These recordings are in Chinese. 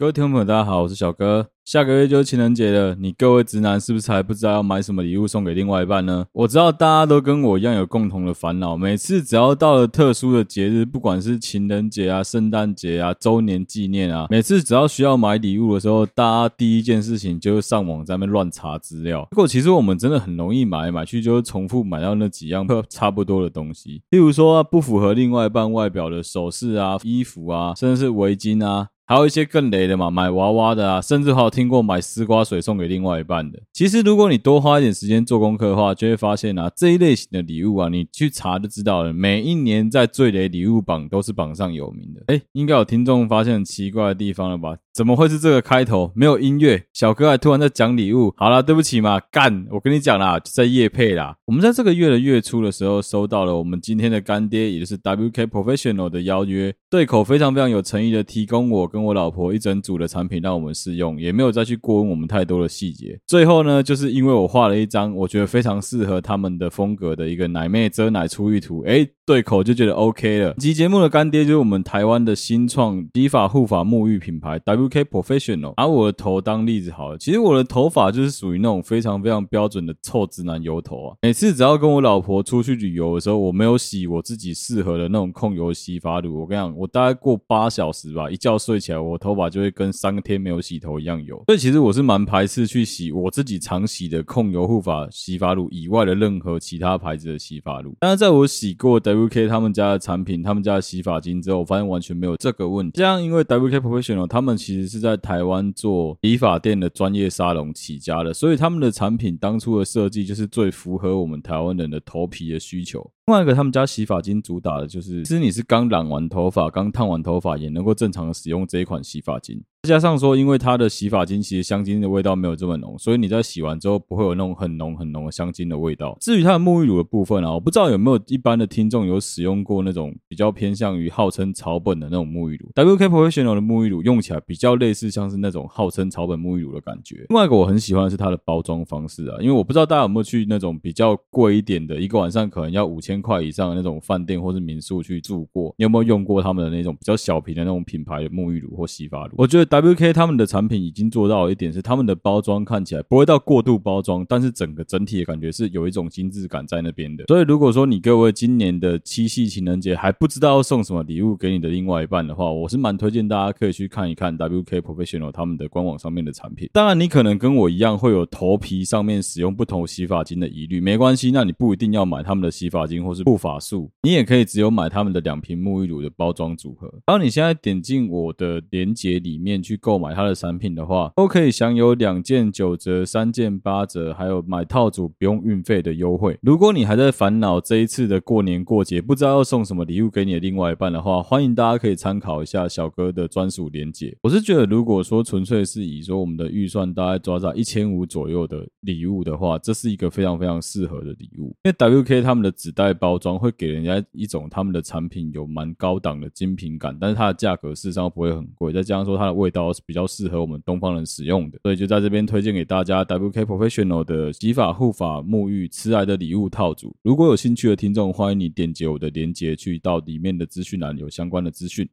各位听众朋友，大家好，我是小哥。下个月就是情人节了，你各位直男是不是还不知道要买什么礼物送给另外一半呢？我知道大家都跟我一样有共同的烦恼，每次只要到了特殊的节日，不管是情人节啊、圣诞节啊、周年纪念啊，每次只要需要买礼物的时候，大家第一件事情就是上网在那乱查资料。不过其实我们真的很容易买买去，就是重复买到那几样差不多的东西，例如说不符合另外一半外表的首饰啊、衣服啊，甚至是围巾啊。还有一些更雷的嘛，买娃娃的啊，甚至还有听过买丝瓜水送给另外一半的。其实，如果你多花一点时间做功课的话，就会发现啊，这一类型的礼物啊，你去查就知道了。每一年在最雷礼物榜都是榜上有名的。哎，应该有听众发现很奇怪的地方了吧？怎么会是这个开头？没有音乐，小哥还突然在讲礼物。好啦，对不起嘛，干！我跟你讲啦，在夜配啦。我们在这个月的月初的时候，收到了我们今天的干爹，也就是 WK Professional 的邀约，对口非常非常有诚意的提供我跟我老婆一整组的产品让我们试用，也没有再去过问我们太多的细节。最后呢，就是因为我画了一张我觉得非常适合他们的风格的一个奶妹遮奶出浴图，诶，对口就觉得 OK 了。本期节目的干爹就是我们台湾的新创洗发护发沐浴品牌 W K professional，。拿我的头当例子好了，其实我的头发就是属于那种非常非常标准的臭直男油头啊。每次只要跟我老婆出去旅游的时候，我没有洗我自己适合的那种控油洗发乳，我跟你讲，我大概过八小时吧，一觉睡起来，我头发就会跟三天没有洗头一样油，所以其实我是蛮排斥去洗我自己常洗的控油护发洗发乳以外的任何其他牌子的洗发乳。但是在我洗过 WK 他们家的产品、他们家的洗发精之后，我发现完全没有这个问题。这样，因为 WK Professional 他们其其实是在台湾做理发店的专业沙龙起家的，所以他们的产品当初的设计就是最符合我们台湾人的头皮的需求。另外一个，他们家洗发精主打的就是，其实你是刚染完头发、刚烫完头发，也能够正常的使用这一款洗发精。再加上说，因为它的洗发精其实香精的味道没有这么浓，所以你在洗完之后不会有那种很浓很浓的香精的味道。至于它的沐浴乳的部分啊，我不知道有没有一般的听众有使用过那种比较偏向于号称草本的那种沐浴乳。WK Professional 的沐浴乳用起来比较类似像是那种号称草本沐浴乳的感觉。另外一个我很喜欢的是它的包装方式啊，因为我不知道大家有没有去那种比较贵一点的，一个晚上可能要五千块以上的那种饭店或是民宿去住过，你有没有用过他们的那种比较小瓶的那种品牌的沐浴乳或洗发乳？我觉得 WK 他们的产品已经做到一点是，他们的包装看起来不会到过度包装，但是整个整体的感觉是有一种精致感在那边的。所以如果说你各位今年的七夕情人节还不知道要送什么礼物给你的另外一半的话，我是蛮推荐大家可以去看一看 WK Professional 他们的官网上面的产品。当然，你可能跟我一样会有头皮上面使用不同洗发精的疑虑，没关系，那你不一定要买他们的洗发精或是护发素，你也可以只有买他们的两瓶沐浴乳的包装组合。然后你现在点进我的链接里面去购买它的产品的话，都可以享有两件九折、三件八折，还有买套组不用运费的优惠。如果你还在烦恼这一次的过年过节不知道要送什么礼物给你的另外一半的话，欢迎大家可以参考一下小哥的专属链接。我是觉得，如果说纯粹是以说我们的预算大概抓在一千五左右的礼物的话，这是一个非常非常适合的礼物。因为 WK 他们的纸袋包装会给人家一种他们的产品有蛮高档的精品感，但是它的价格事实上不会很贵，再加上说它的味道是比较适合我们。东方人使用的，所以就在这边推荐给大家 WK Professional 的洗发护发沐浴慈爱的礼物套组。如果有兴趣的听众，欢迎你点击我的链接去到里面的资讯栏，有相关的资讯。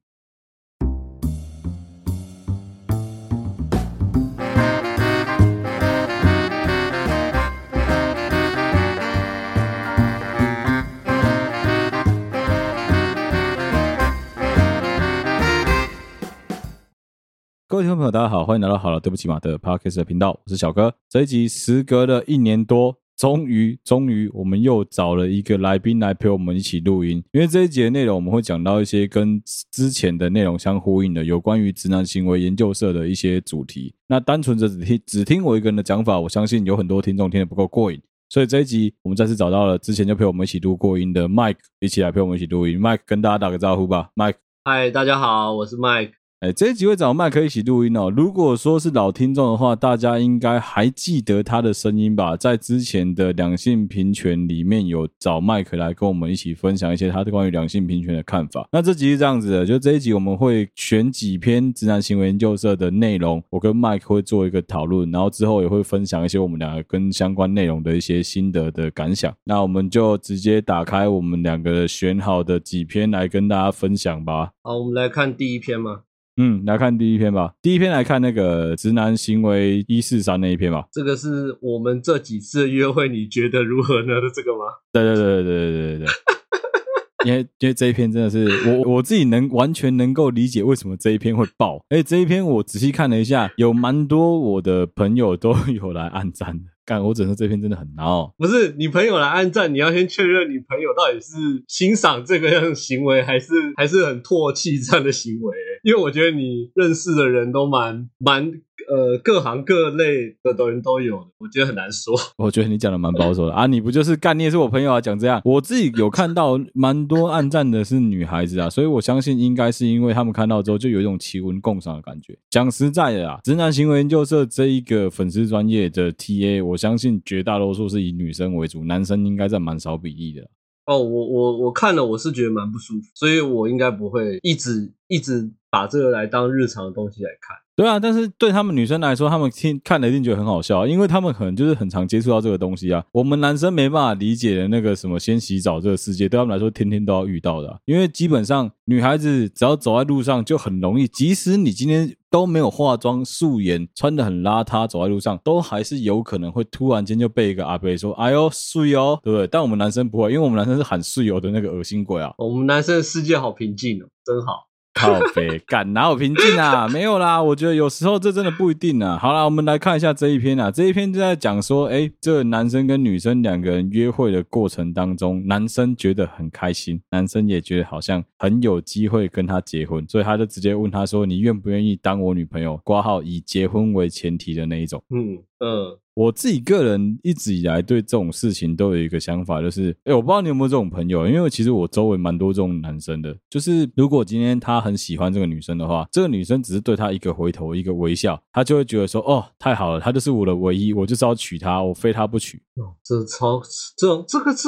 各位听众朋友，大家好，欢迎来到好了，对不起马的 Podcast 的频道，我是小哥。这一集时隔了一年多，终于，终于，我们又找了一个来宾来陪我们一起录音。因为这一集的内容，我们会讲到一些跟之前的内容相呼应的，有关于直男行为研究社的一些主题。那单纯的只听只听我一个人的讲法，我相信有很多听众听得不够过瘾。所以这一集，我们再次找到了之前就陪我们一起录过音的 Mike，一起来陪我们一起录音。Mike 跟大家打个招呼吧，Mike。嗨，大家好，我是 Mike。哎，这几位找麦克一起录音哦。如果说是老听众的话，大家应该还记得他的声音吧？在之前的两性平权里面有找麦克来跟我们一起分享一些他的关于两性平权的看法。那这集是这样子的，就这一集我们会选几篇直男行为研究社的内容，我跟麦克会做一个讨论，然后之后也会分享一些我们两个跟相关内容的一些心得的感想。那我们就直接打开我们两个选好的几篇来跟大家分享吧。好，我们来看第一篇嘛。嗯来看第一篇吧。第一篇来看那个直男行为一四三那一篇吧。这个是我们这几次约会你觉得如何呢？这个吗？对对对对对对对 因为因为这一篇真的是我我自己能完全能够理解为什么这一篇会爆。而且这一篇我仔细看了一下有蛮多我的朋友都有来按赞的。干，我只能说这篇真的很孬。不是你朋友来按赞，你要先确认你朋友到底是欣赏这个样的行为，还是还是很唾弃这样的行为？因为我觉得你认识的人都蛮蛮。呃，各行各类的人都有，我觉得很难说。我觉得你讲的蛮保守的啊，你不就是干？你也是我朋友啊，讲这样，我自己有看到蛮多暗赞的是女孩子啊，所以我相信应该是因为他们看到之后就有一种奇闻共赏的感觉。讲实在的啊，直男行为研究社这一个粉丝专业的 TA，我相信绝大多数是以女生为主，男生应该占蛮少比例的。哦，我我我看了，我是觉得蛮不舒服，所以我应该不会一直一直把这个来当日常的东西来看。对啊，但是对他们女生来说，他们听看了一定觉得很好笑，因为他们可能就是很常接触到这个东西啊。我们男生没办法理解的那个什么先洗澡这个世界，对他们来说天天都要遇到的啊。因为基本上女孩子只要走在路上就很容易，即使你今天都没有化妆、素颜、穿的很邋遢，走在路上都还是有可能会突然间就被一个阿伯说：“哎呦，睡哦，对不对？”但我们男生不会，因为我们男生是喊睡哦的那个恶心鬼啊。我们男生的世界好平静哦，真好。靠北 干，哪有平静啊？没有啦，我觉得有时候这真的不一定啊。好啦，我们来看一下这一篇啊。这一篇就在讲说，哎，这个男生跟女生两个人约会的过程当中，男生觉得很开心，男生也觉得好像很有机会跟他结婚，所以他就直接问他说：“你愿不愿意当我女朋友？”括号以结婚为前提的那一种。嗯嗯。我自己个人一直以来对这种事情都有一个想法，就是，哎，我不知道你有没有这种朋友，因为其实我周围蛮多这种男生的，就是如果今天他很喜欢这个女生的话，这个女生只是对他一个回头、一个微笑，他就会觉得说，哦，太好了，他就是我的唯一，我就是要娶她，我非她不娶。哦，这超，这种这个是。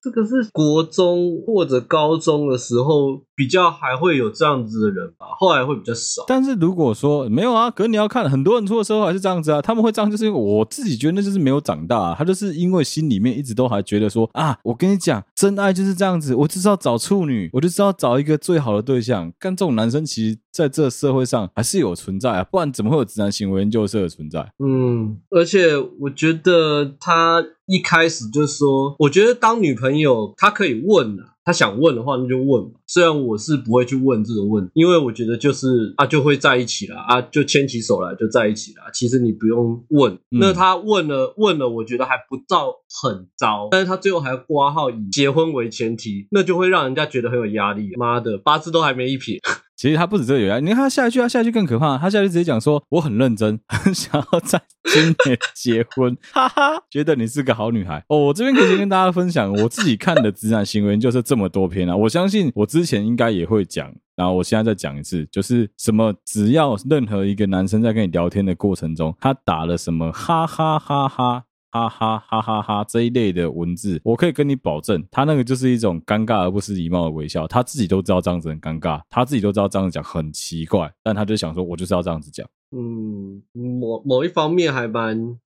这个是国中或者高中的时候比较还会有这样子的人吧，后来会比较少。但是如果说没有啊，可是你要看很多人出的时候还是这样子啊，他们会这样，就是因为我自己觉得那就是没有长大啊，他就是因为心里面一直都还觉得说啊，我跟你讲，真爱就是这样子，我就是要找处女，我就是要找一个最好的对象。但这种男生其实在这个社会上还是有存在啊，不然怎么会有直男行为研究社的存在？嗯，而且我觉得他。一开始就说，我觉得当女朋友，她可以问啊，她想问的话，那就问吧。虽然我是不会去问这种问题，因为我觉得就是啊，就会在一起了啊，就牵起手来就在一起了。其实你不用问，那他问了问了，我觉得还不到很糟，但是他最后还要挂号以结婚为前提，那就会让人家觉得很有压力。妈的，八字都还没一撇。其实他不止这个有啊，你看他下一句，他下一句更可怕。他下一句直接讲说：“我很认真，很想要在今年结婚。”哈哈，觉得你是个好女孩哦。我这边可以先跟大家分享我自己看的直男行为就是这么多篇啊。我相信我之前应该也会讲，然后我现在再讲一次，就是什么，只要任何一个男生在跟你聊天的过程中，他打了什么哈哈哈哈。哈哈哈哈哈！这一类的文字，我可以跟你保证，他那个就是一种尴尬而不失礼貌的微笑。他自己都知道这样子很尴尬，他自己都知道这样子讲很奇怪，但他就想说，我就是要这样子讲。嗯，某某一方面还蛮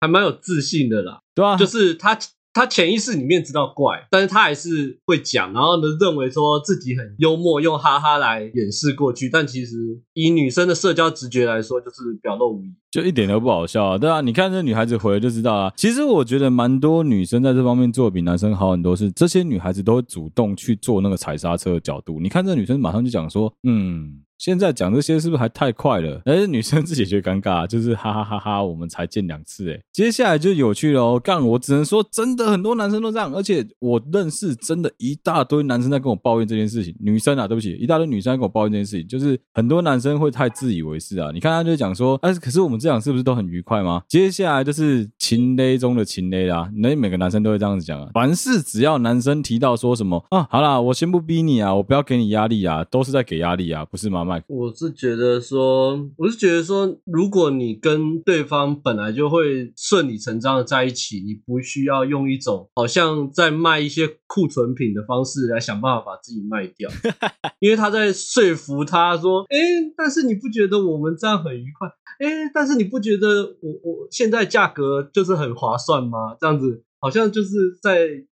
还蛮有自信的啦，对啊，就是他。他潜意识里面知道怪，但是他还是会讲，然后呢，认为说自己很幽默，用哈哈来掩饰过去。但其实以女生的社交直觉来说，就是表露无遗，就一点都不好笑啊，对啊，你看这女孩子回来就知道啊。其实我觉得蛮多女生在这方面做的比男生好很多，是这些女孩子都会主动去做那个踩刹车的角度。你看这女生马上就讲说，嗯。现在讲这些是不是还太快了？但 是女生自己觉得尴尬，就是哈哈哈哈，我们才见两次诶。接下来就有趣了哦，干，我只能说真的很多男生都这样，而且我认识真的一大堆男生在跟我抱怨这件事情。女生啊，对不起，一大堆女生在跟我抱怨这件事情，就是很多男生会太自以为是啊。你看他就讲说，哎，可是我们这样是不是都很愉快吗？接下来就是情勒中的情勒啦，那每个男生都会这样子讲啊。凡事只要男生提到说什么啊，好啦，我先不逼你啊，我不要给你压力啊，都是在给压力啊，不是吗？麦克我是觉得说，我是觉得说，如果你跟对方本来就会顺理成章的在一起，你不需要用一种好像在卖一些库存品的方式来想办法把自己卖掉，因为他在说服他说，哎，但是你不觉得我们这样很愉快？哎，但是你不觉得我我现在价格就是很划算吗？这样子好像就是在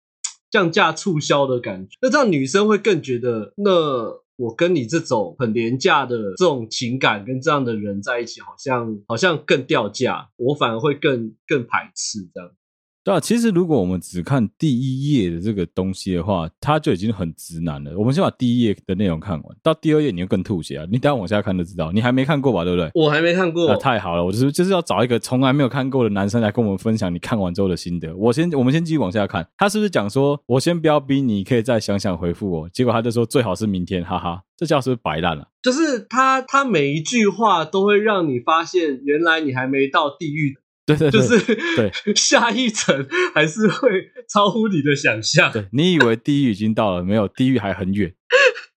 降价促销的感觉，那这样女生会更觉得那。我跟你这种很廉价的这种情感跟这样的人在一起，好像好像更掉价，我反而会更更排斥这样。对啊，其实如果我们只看第一页的这个东西的话，它就已经很直男了。我们先把第一页的内容看完，到第二页你就更吐血啊！你等下往下看就知道。你还没看过吧？对不对？我还没看过。那太好了，我就是就是要找一个从来没有看过的男生来跟我们分享你看完之后的心得。我先，我们先继续往下看。他是不是讲说，我先不要逼你，可以再想想回复我？结果他就说最好是明天，哈哈，这叫是不是摆烂了？就是他，他每一句话都会让你发现，原来你还没到地狱。对对对，就是对 下一层还是会超乎你的想象。对，你以为地狱已经到了，没有，地狱还很远。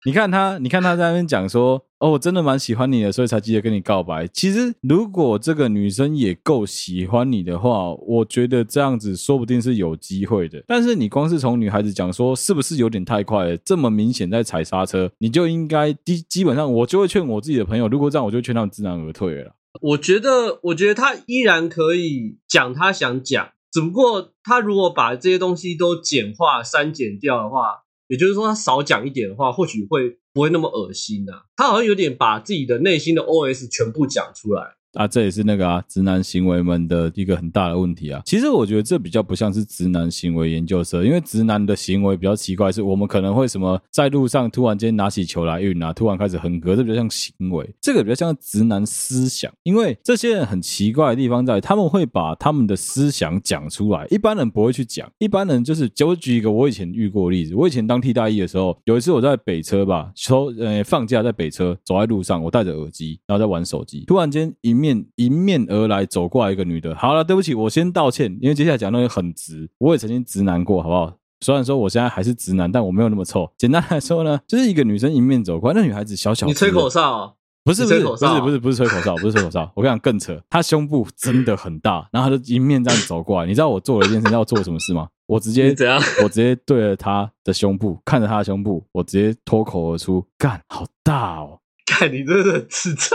你看他，你看他在那边讲说：“哦，我真的蛮喜欢你的，所以才急着跟你告白。”其实，如果这个女生也够喜欢你的话，我觉得这样子说不定是有机会的。但是，你光是从女孩子讲说，是不是有点太快了？这么明显在踩刹车，你就应该基基本上，我就会劝我自己的朋友，如果这样，我就劝他们知难而退了。我觉得，我觉得他依然可以讲他想讲，只不过他如果把这些东西都简化、删减掉的话，也就是说他少讲一点的话，或许会不会那么恶心啊。他好像有点把自己的内心的 OS 全部讲出来。啊，这也是那个啊，直男行为们的一个很大的问题啊。其实我觉得这比较不像是直男行为研究社，因为直男的行为比较奇怪，是我们可能会什么在路上突然间拿起球来运啊，突然开始横格，这比较像行为，这个比较像直男思想。因为这些人很奇怪的地方在，他们会把他们的思想讲出来，一般人不会去讲。一般人就是，就举一个我以前遇过的例子，我以前当替代役的时候，有一次我在北车吧，说呃放假在北车走在路上，我戴着耳机，然后在玩手机，突然间一。面迎面而来走过来一个女的，好了，对不起，我先道歉，因为接下来讲的东西很直，我也曾经直男过，好不好？虽然说我现在还是直男，但我没有那么臭。简单来说呢，就是一个女生迎面走过来，那女孩子小小，你吹口哨啊？不是不是不是不是不是吹口哨，不是吹口哨。我跟你讲更扯，她胸部真的很大，然后她就迎面这样走过来。你知道我做了一件事，你知道我做了什么事吗？我直接怎样？我直接对着她的胸部，看着她的胸部，我直接脱口而出：干，好大哦！干，你真的智障。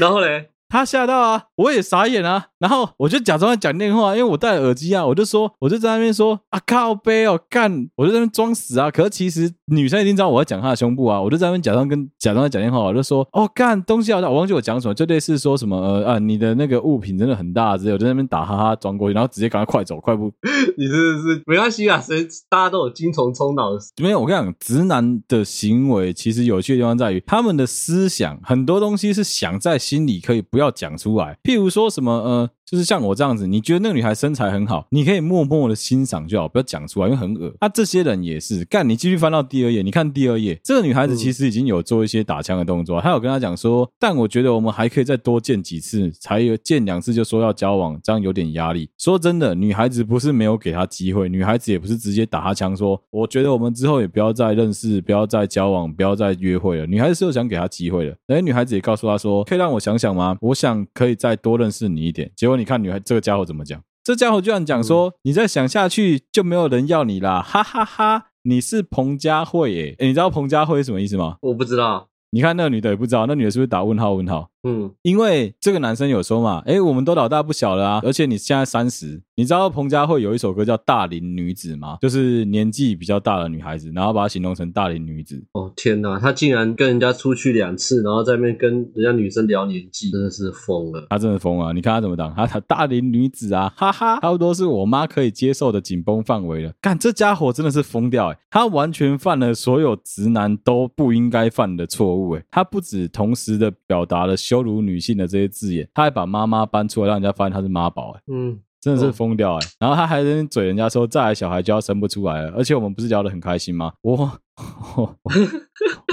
然后嘞，他吓到啊，我也傻眼啊。然后我就假装在讲电话，因为我戴耳机啊，我就说，我就在那边说啊靠背哦干，我就在那边装死啊。可是其实女生一定知道我在讲她的胸部啊，我就在那边假装跟假装在讲电话，我就说哦干东西好大，我忘记我讲什么，就类似说什么呃啊你的那个物品真的很大之类，我就在那边打哈哈装过去，然后直接赶快快走快步。你是不是没关系啊？谁大家都有精虫冲脑。没有，我跟你讲，直男的行为其实有趣的地方在于，他们的思想很多东西是想在心里，可以不要讲出来。譬如说什么呃。就是像我这样子，你觉得那个女孩身材很好，你可以默默的欣赏就好，不要讲出来，因为很恶。那、啊、这些人也是干，你继续翻到第二页，你看第二页，这个女孩子其实已经有做一些打枪的动作，她有跟他讲说，但我觉得我们还可以再多见几次，才有见两次就说要交往，这样有点压力。说真的，女孩子不是没有给他机会，女孩子也不是直接打他枪说，我觉得我们之后也不要再认识，不要再交往，不要再约会了。女孩子是有想给他机会的，哎，女孩子也告诉他说，可以让我想想吗？我想可以再多认识你一点。结果你看，女孩这个家伙。怎么讲？这家伙居然讲说，你再想下去就没有人要你啦！哈哈哈哈！你是彭佳慧耶？诶，你知道彭佳慧是什么意思吗？我不知道。你看那个女的也不知道，那女的是不是打问号问号？嗯，因为这个男生有说嘛，诶，我们都老大不小了啊，而且你现在三十，你知道彭佳慧有一首歌叫《大龄女子》吗？就是年纪比较大的女孩子，然后把它形容成大龄女子。哦天哪，他竟然跟人家出去两次，然后在那边跟人家女生聊年纪，真的是疯了。他真的疯了，你看他怎么挡？他他大龄女子啊，哈哈，差不多是我妈可以接受的紧绷范围了。干，这家伙真的是疯掉诶，他完全犯了所有直男都不应该犯的错误诶，他不止同时的表达了羞辱女性的。这些字眼，他还把妈妈搬出来，让人家发现他是妈宝，哎，嗯，真的是疯掉，哎，然后他还在那嘴人家说，再来小孩就要生不出来了，而且我们不是聊得很开心吗？我。我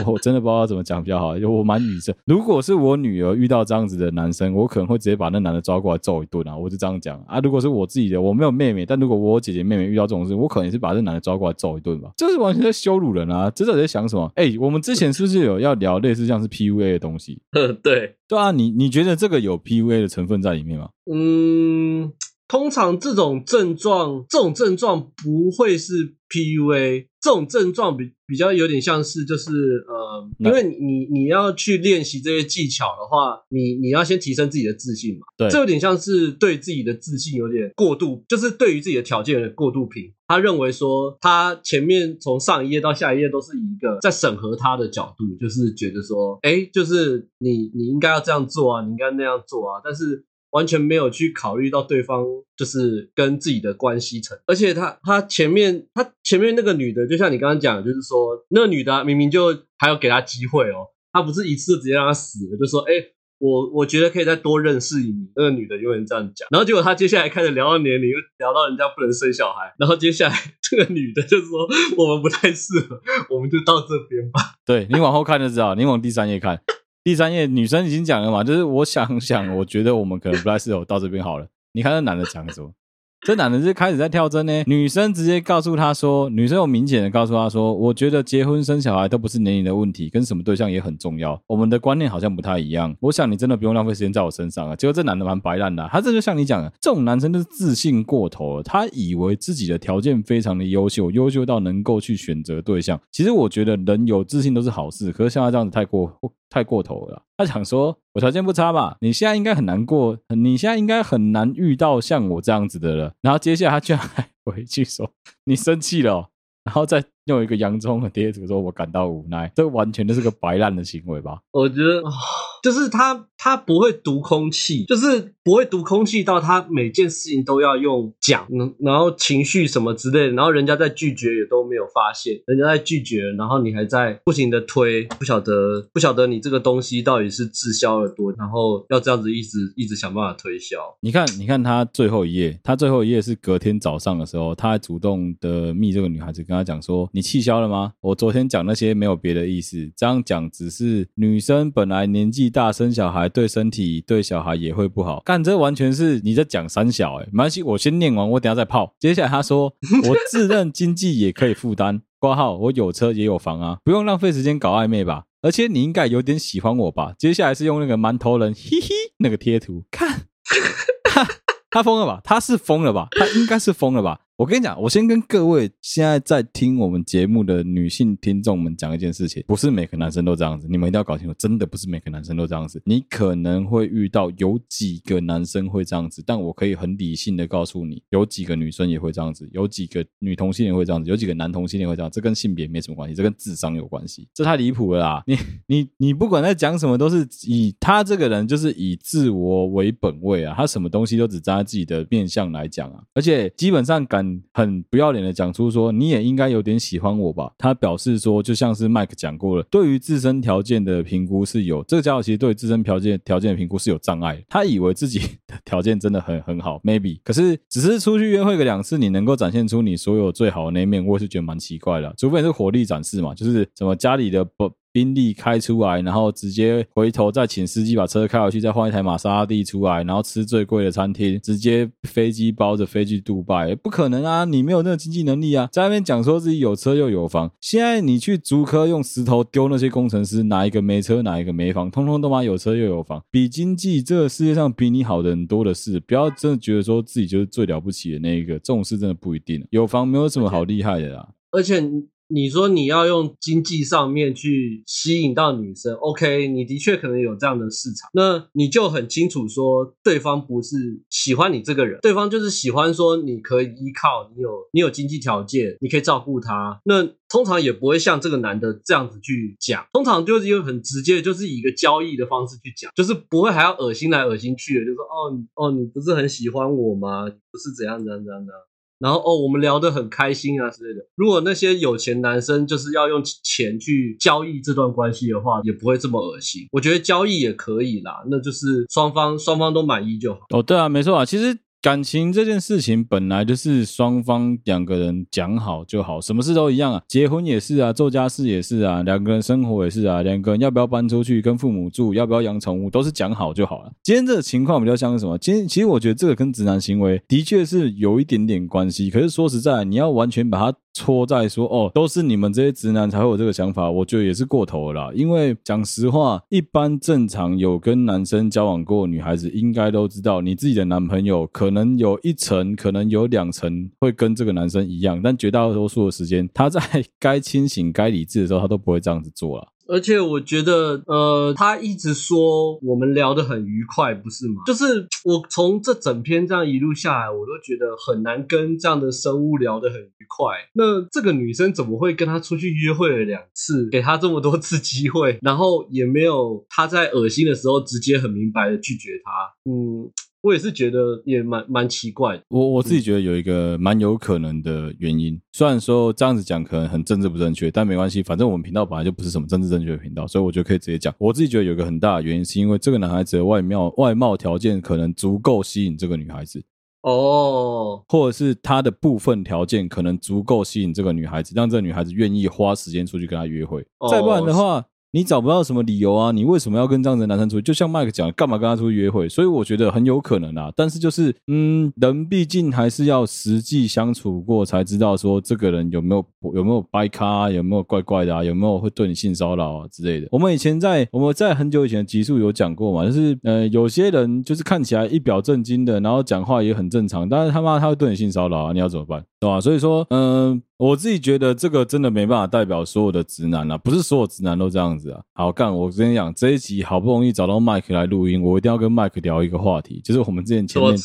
我真的不知道怎么讲比较好，就我蛮女生。如果是我女儿遇到这样子的男生，我可能会直接把那男的抓过来揍一顿啊！我就这样讲啊。如果是我自己的，我没有妹妹，但如果我姐姐妹妹遇到这种事，我可能也是把这男的抓过来揍一顿吧。这是完全在羞辱人啊！这是在想什么？哎、欸，我们之前是不是有要聊类似像是 PUA 的东西？嗯 对，对啊，你你觉得这个有 PUA 的成分在里面吗？嗯。通常这种症状，这种症状不会是 PUA，这种症状比比较有点像是就是呃，因为你你要去练习这些技巧的话，你你要先提升自己的自信嘛。对，这有点像是对自己的自信有点过度，就是对于自己的条件有点过度评。他认为说，他前面从上一页到下一页都是以一个在审核他的角度，就是觉得说，哎，就是你你应该要这样做啊，你应该那样做啊，但是。完全没有去考虑到对方就是跟自己的关系层，而且他他前面他前面那个女的，就像你刚刚讲，就是说那女的明明就还要给他机会哦，他不是一次直接让他死了，就说哎，我我觉得可以再多认识你。那个女的永远这样讲，然后结果他接下来开始聊到年龄，又聊到人家不能生小孩，然后接下来这个女的就说我们不太适合，我们就到这边吧。对，你往后看就知道，你往第三页看。第三页，女生已经讲了嘛，就是我想想，我觉得我们可能不太适合到这边好了。你看那男的讲什么？这男的是开始在跳针呢。女生直接告诉他说，女生有明显的告诉他说，我觉得结婚生小孩都不是年龄的问题，跟什么对象也很重要。我们的观念好像不太一样。我想你真的不用浪费时间在我身上啊。结果这男的蛮白烂的，他这就像你讲的，这种男生就是自信过头了，他以为自己的条件非常的优秀，优秀到能够去选择对象。其实我觉得人有自信都是好事，可是像他这样子太过太过头了。他想说，我条件不差吧？你现在应该很难过，你现在应该很难遇到像我这样子的了。然后接下来他居然还回去说，你生气了，然后再。用一个洋葱的贴纸说：“我感到无奈。”这完全就是个白烂的行为吧？我觉得，就是他他不会读空气，就是不会读空气到他每件事情都要用讲，然后情绪什么之类的，然后人家在拒绝也都没有发现，人家在拒绝，然后你还在不停的推，不晓得不晓得你这个东西到底是滞销了多，然后要这样子一直一直想办法推销。你看，你看他最后一页，他最后一页是隔天早上的时候，他还主动的密这个女孩子，跟他讲说。你气消了吗？我昨天讲那些没有别的意思，这样讲只是女生本来年纪大，生小孩对身体对小孩也会不好。干，这完全是你在讲三小哎，没关系，我先念完，我等下再泡。接下来他说，我自认经济也可以负担，挂号我有车也有房啊，不用浪费时间搞暧昧吧？而且你应该有点喜欢我吧？接下来是用那个馒头人嘿嘿那个贴图，看，他他疯了吧？他是疯了吧？他应该是疯了吧？我跟你讲，我先跟各位现在在听我们节目的女性听众们讲一件事情，不是每个男生都这样子，你们一定要搞清楚，真的不是每个男生都这样子。你可能会遇到有几个男生会这样子，但我可以很理性的告诉你，有几个女生也会这样子，有几个女同性恋会这样子，有几个男同性恋会这样，这跟性别没什么关系，这跟智商有关系，这太离谱了啦！你 你你不管在讲什么，都是以他这个人就是以自我为本位啊，他什么东西都只站在自己的面向来讲啊，而且基本上感。很不要脸的讲出说，你也应该有点喜欢我吧？他表示说，就像是麦克讲过了，对于自身条件的评估是有这个家伙其实对自身条件条件的评估是有障碍。他以为自己的条件真的很很好，maybe，可是只是出去约会个两次，你能够展现出你所有最好的那一面，我也是觉得蛮奇怪的。除非是火力展示嘛，就是什么家里的不。宾利开出来，然后直接回头再请司机把车开回去，再换一台玛莎拉蒂出来，然后吃最贵的餐厅，直接飞机包着飞去杜拜，不可能啊！你没有那个经济能力啊！在那边讲说自己有车又有房，现在你去竹科用石头丢那些工程师，哪一个没车，哪一个没房，通通都妈有车又有房，比经济这个世界上比你好的人多的是，不要真的觉得说自己就是最了不起的那一个，这种事真的不一定，有房没有什么好厉害的啦，而且。你说你要用经济上面去吸引到女生，OK，你的确可能有这样的市场，那你就很清楚说对方不是喜欢你这个人，对方就是喜欢说你可以依靠，你有你有经济条件，你可以照顾他。那通常也不会像这个男的这样子去讲，通常就是一个很直接，就是以一个交易的方式去讲，就是不会还要恶心来恶心去的，就说哦哦，你不是很喜欢我吗？不是怎样怎样怎样的。然后哦，我们聊得很开心啊之类的。如果那些有钱男生就是要用钱去交易这段关系的话，也不会这么恶心。我觉得交易也可以啦，那就是双方双方都满意就好。哦，对啊，没错啊，其实。感情这件事情本来就是双方两个人讲好就好，什么事都一样啊，结婚也是啊，做家事也是啊，两个人生活也是啊，两个人要不要搬出去跟父母住，要不要养宠物，都是讲好就好了。今天这个情况比较像是什么？今天其实我觉得这个跟直男行为的确是有一点点关系，可是说实在，你要完全把它。戳在说哦，都是你们这些直男才会有这个想法，我觉得也是过头了啦。因为讲实话，一般正常有跟男生交往过的女孩子，应该都知道，你自己的男朋友可能有一层，可能有两层会跟这个男生一样，但绝大多数的时间，他在该清醒、该理智的时候，他都不会这样子做了。而且我觉得，呃，他一直说我们聊得很愉快，不是吗？就是我从这整篇这样一路下来，我都觉得很难跟这样的生物聊得很愉快。那这个女生怎么会跟他出去约会了两次，给他这么多次机会，然后也没有他在恶心的时候直接很明白的拒绝他？嗯。我也是觉得也蛮蛮奇怪。我我自己觉得有一个蛮有可能的原因，虽然说这样子讲可能很政治不正确，但没关系，反正我们频道本来就不是什么政治正确的频道，所以我觉得可以直接讲。我自己觉得有一个很大的原因，是因为这个男孩子的外貌外貌条件可能足够吸引这个女孩子哦，或者是他的部分条件可能足够吸引这个女孩子，让这个女孩子愿意花时间出去跟他约会。再不然的话。你找不到什么理由啊？你为什么要跟这样子的男生出去？就像麦克讲，干嘛跟他出去约会？所以我觉得很有可能啊。但是就是，嗯，人毕竟还是要实际相处过才知道说这个人有没有有没有掰咖，有没有怪怪的啊，有没有会对你性骚扰啊之类的。我们以前在我们在很久以前的集数有讲过嘛，就是呃，有些人就是看起来一表正经的，然后讲话也很正常，但是他妈他会对你性骚扰啊，你要怎么办？对吧？所以说，嗯、我自己觉得这个真的没办法代表所有的直男啊，不是所有直男都这样子啊。好干，我跟你讲，这一集好不容易找到麦克来录音，我一定要跟麦克聊一个话题，就是我们之前前面，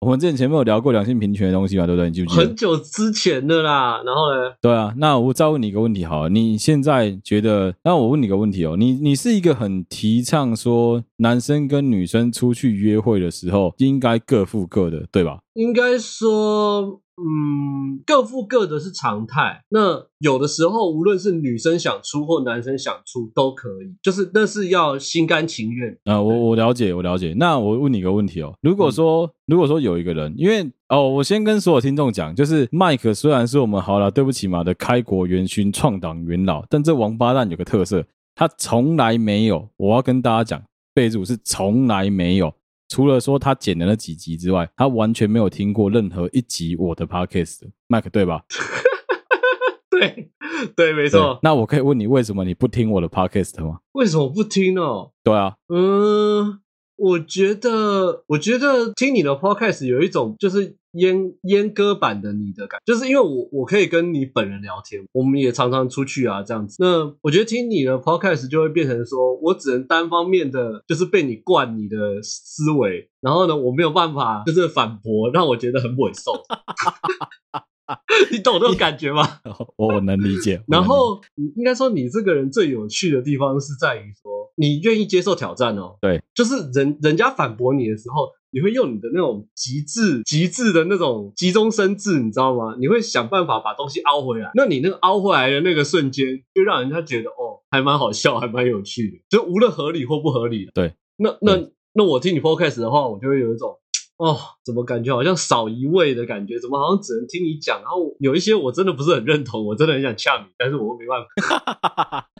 我们之前前面有聊过两性平权的东西嘛，对不对？你记不记得？很久之前的啦。然后呢？对啊，那我再问你一个问题好了，你现在觉得？那我问你个问题哦，你你是一个很提倡说男生跟女生出去约会的时候应该各付各的，对吧？应该说。嗯，各付各的是常态。那有的时候，无论是女生想出或男生想出都可以，就是那是要心甘情愿。啊、呃，我我了解，我了解。那我问你一个问题哦，如果说、嗯、如果说有一个人，因为哦，我先跟所有听众讲，就是麦克虽然是我们好了，对不起嘛的开国元勋、创党元老，但这王八蛋有个特色，他从来没有，我要跟大家讲，备注是从来没有。除了说他剪的那几集之外，他完全没有听过任何一集我的 podcast。Mike 对吧？对对，没错。那我可以问你，为什么你不听我的 podcast 吗？为什么不听哦？对啊，嗯，我觉得，我觉得听你的 podcast 有一种就是。阉阉割版的你的感觉，就是因为我我可以跟你本人聊天，我们也常常出去啊，这样子。那我觉得听你的 podcast 就会变成说，我只能单方面的，就是被你灌你的思维，然后呢，我没有办法就是反驳，让我觉得很委受。你懂这种感觉吗？我能理解。然后你，应该说你这个人最有趣的地方是在于说，你愿意接受挑战哦。对，就是人人家反驳你的时候。你会用你的那种极致、极致的那种急中生智，你知道吗？你会想办法把东西凹回来。那你那个凹回来的那个瞬间，就让人家觉得哦，还蛮好笑，还蛮有趣的。就无论合理或不合理。对，那那那我听你 podcast 的话，我就会有一种哦，怎么感觉好像少一位的感觉？怎么好像只能听你讲？然后有一些我真的不是很认同，我真的很想呛你，但是我又没办法。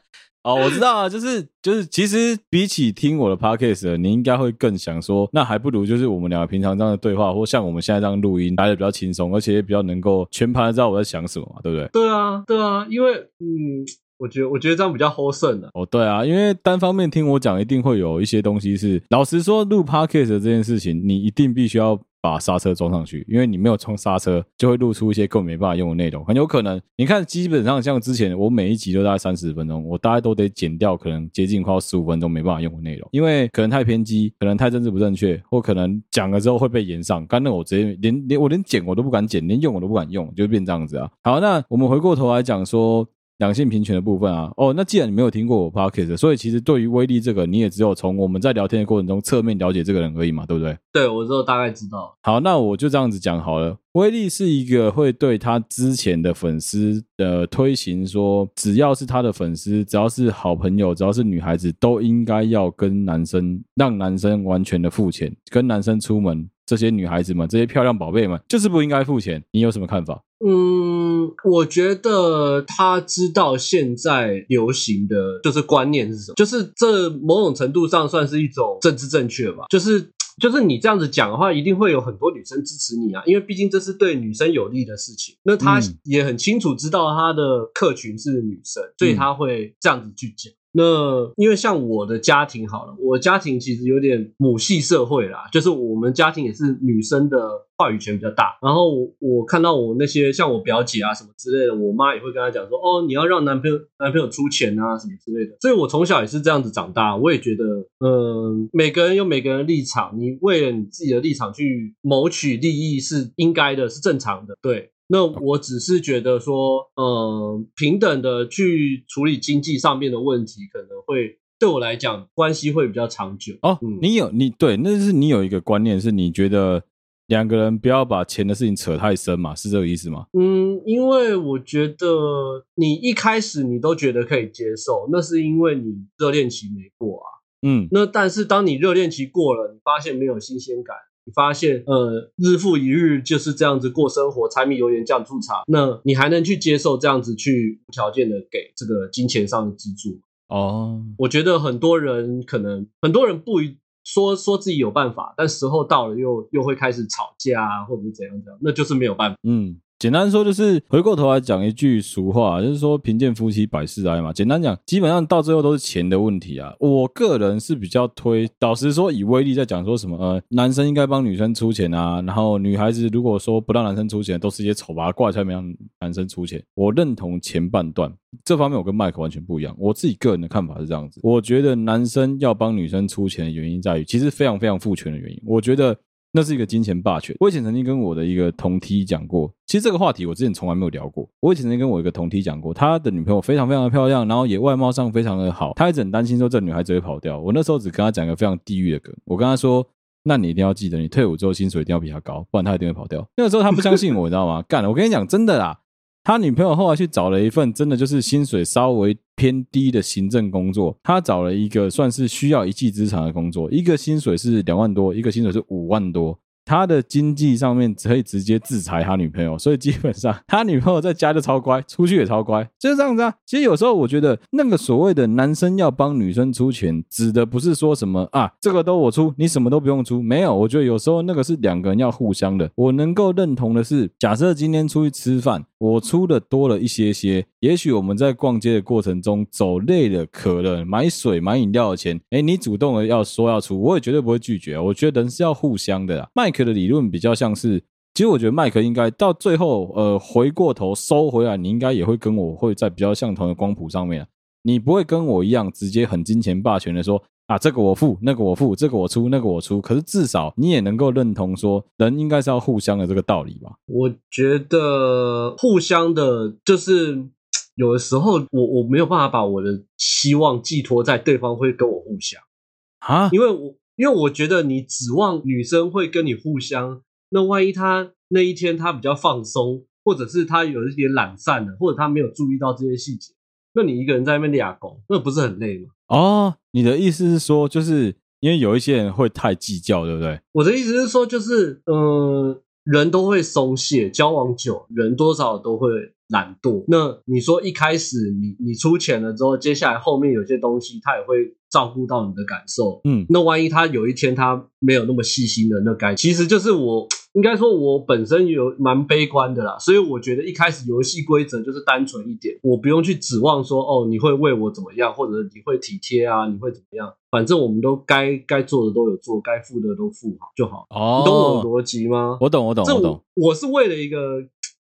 哦，我知道啊，就是就是，其实比起听我的 podcast，你应该会更想说，那还不如就是我们两个平常这样的对话，或像我们现在这样录音，来的比较轻松，而且也比较能够全盘知道我在想什么嘛，对不对？对啊，对啊，因为嗯，我觉得我觉得这样比较 wholesome 的。哦，对啊，因为单方面听我讲，一定会有一些东西是，老实说，录 podcast 这件事情，你一定必须要。把刹车装上去，因为你没有冲刹车，就会露出一些根本没办法用的内容，很有可能。你看，基本上像之前我每一集都大概三十分钟，我大概都得剪掉，可能接近快要十五分钟没办法用的内容，因为可能太偏激，可能太政治不正确，或可能讲了之后会被延上。干那我直接连连我连剪我都不敢剪，连用我都不敢用，就变这样子啊。好，那我们回过头来讲说。两性平权的部分啊，哦，那既然你没有听过我 podcast，所以其实对于威力这个，你也只有从我们在聊天的过程中侧面了解这个人而已嘛，对不对？对，我之后大概知道。好，那我就这样子讲好了。威力是一个会对他之前的粉丝的推行说，只要是他的粉丝，只要是好朋友，只要是女孩子，都应该要跟男生，让男生完全的付钱，跟男生出门。这些女孩子们，这些漂亮宝贝们，就是不应该付钱。你有什么看法？嗯，我觉得他知道现在流行的就是观念是什么，就是这某种程度上算是一种政治正确吧。就是就是你这样子讲的话，一定会有很多女生支持你啊，因为毕竟这是对女生有利的事情。那他也很清楚知道他的客群是女生，所以他会这样子去讲。那因为像我的家庭好了，我家庭其实有点母系社会啦，就是我们家庭也是女生的话语权比较大。然后我，我看到我那些像我表姐啊什么之类的，我妈也会跟她讲说，哦，你要让男朋友男朋友出钱啊什么之类的。所以我从小也是这样子长大，我也觉得，嗯，每个人有每个人的立场，你为了你自己的立场去谋取利益是应该的，是正常的，对。那我只是觉得说，呃，平等的去处理经济上面的问题，可能会对我来讲关系会比较长久。哦，嗯、你有你对，那是你有一个观念，是你觉得两个人不要把钱的事情扯太深嘛？是这个意思吗？嗯，因为我觉得你一开始你都觉得可以接受，那是因为你热恋期没过啊。嗯，那但是当你热恋期过了，你发现没有新鲜感。你发现，呃，日复一日就是这样子过生活，柴米油盐酱醋茶，那你还能去接受这样子去无条件的给这个金钱上的资助？哦，我觉得很多人可能很多人不说说自己有办法，但时候到了又又会开始吵架啊，或者是怎样怎样，那就是没有办法。嗯。简单说就是回过头来讲一句俗话，就是说贫贱夫妻百事哀嘛。简单讲，基本上到最后都是钱的问题啊。我个人是比较推，老实说，以威力在讲说什么，呃，男生应该帮女生出钱啊，然后女孩子如果说不让男生出钱，都是一些丑八怪才没让男生出钱。我认同前半段这方面，我跟麦克完全不一样。我自己个人的看法是这样子，我觉得男生要帮女生出钱的原因在于，其实非常非常父权的原因。我觉得。那是一个金钱霸权。我以前曾经跟我的一个同梯讲过，其实这个话题我之前从来没有聊过。我以前曾经跟我一个同梯讲过，他的女朋友非常非常的漂亮，然后也外貌上非常的好，他一直很担心说这女孩子会跑掉。我那时候只跟他讲一个非常地狱的梗，我跟他说：“那你一定要记得，你退伍之后薪水一定要比他高，不然他一定会跑掉。”那个时候他不相信我，你知道吗？干了，我跟你讲真的啦。他女朋友后来去找了一份真的就是薪水稍微偏低的行政工作，他找了一个算是需要一技之长的工作，一个薪水是两万多，一个薪水是五万多。他的经济上面可以直接制裁他女朋友，所以基本上他女朋友在家就超乖，出去也超乖，就是这样子啊。其实有时候我觉得那个所谓的男生要帮女生出钱，指的不是说什么啊，这个都我出，你什么都不用出。没有，我觉得有时候那个是两个人要互相的。我能够认同的是，假设今天出去吃饭。我出的多了一些些，也许我们在逛街的过程中走累了、渴了，买水、买饮料的钱，哎，你主动的要说要出，我也绝对不会拒绝。我觉得人是要互相的啦。麦克克的理论比较像是，其实我觉得麦克应该到最后，呃，回过头收回来，你应该也会跟我会在比较相同的光谱上面，你不会跟我一样直接很金钱霸权的说。啊，这个我付，那个我付，这个我出，那个我出。可是至少你也能够认同说，人应该是要互相的这个道理吧？我觉得互相的，就是 有的时候我我没有办法把我的希望寄托在对方会跟我互相啊，因为我因为我觉得你指望女生会跟你互相，那万一她那一天她比较放松，或者是她有一点懒散了，或者她没有注意到这些细节，那你一个人在那边俩狗，那不是很累吗？哦，你的意思是说，就是因为有一些人会太计较，对不对？我的意思是说，就是嗯、呃，人都会松懈，交往久，人多少都会懒惰。那你说一开始你你出钱了之后，接下来后面有些东西他也会照顾到你的感受，嗯，那万一他有一天他没有那么细心的，那该其实就是我。应该说，我本身有蛮悲观的啦，所以我觉得一开始游戏规则就是单纯一点，我不用去指望说哦，你会为我怎么样，或者你会体贴啊，你会怎么样，反正我们都该该做的都有做，该付的都付好就好。哦，你懂我的逻辑吗？我懂，我懂，我懂。我是为了一个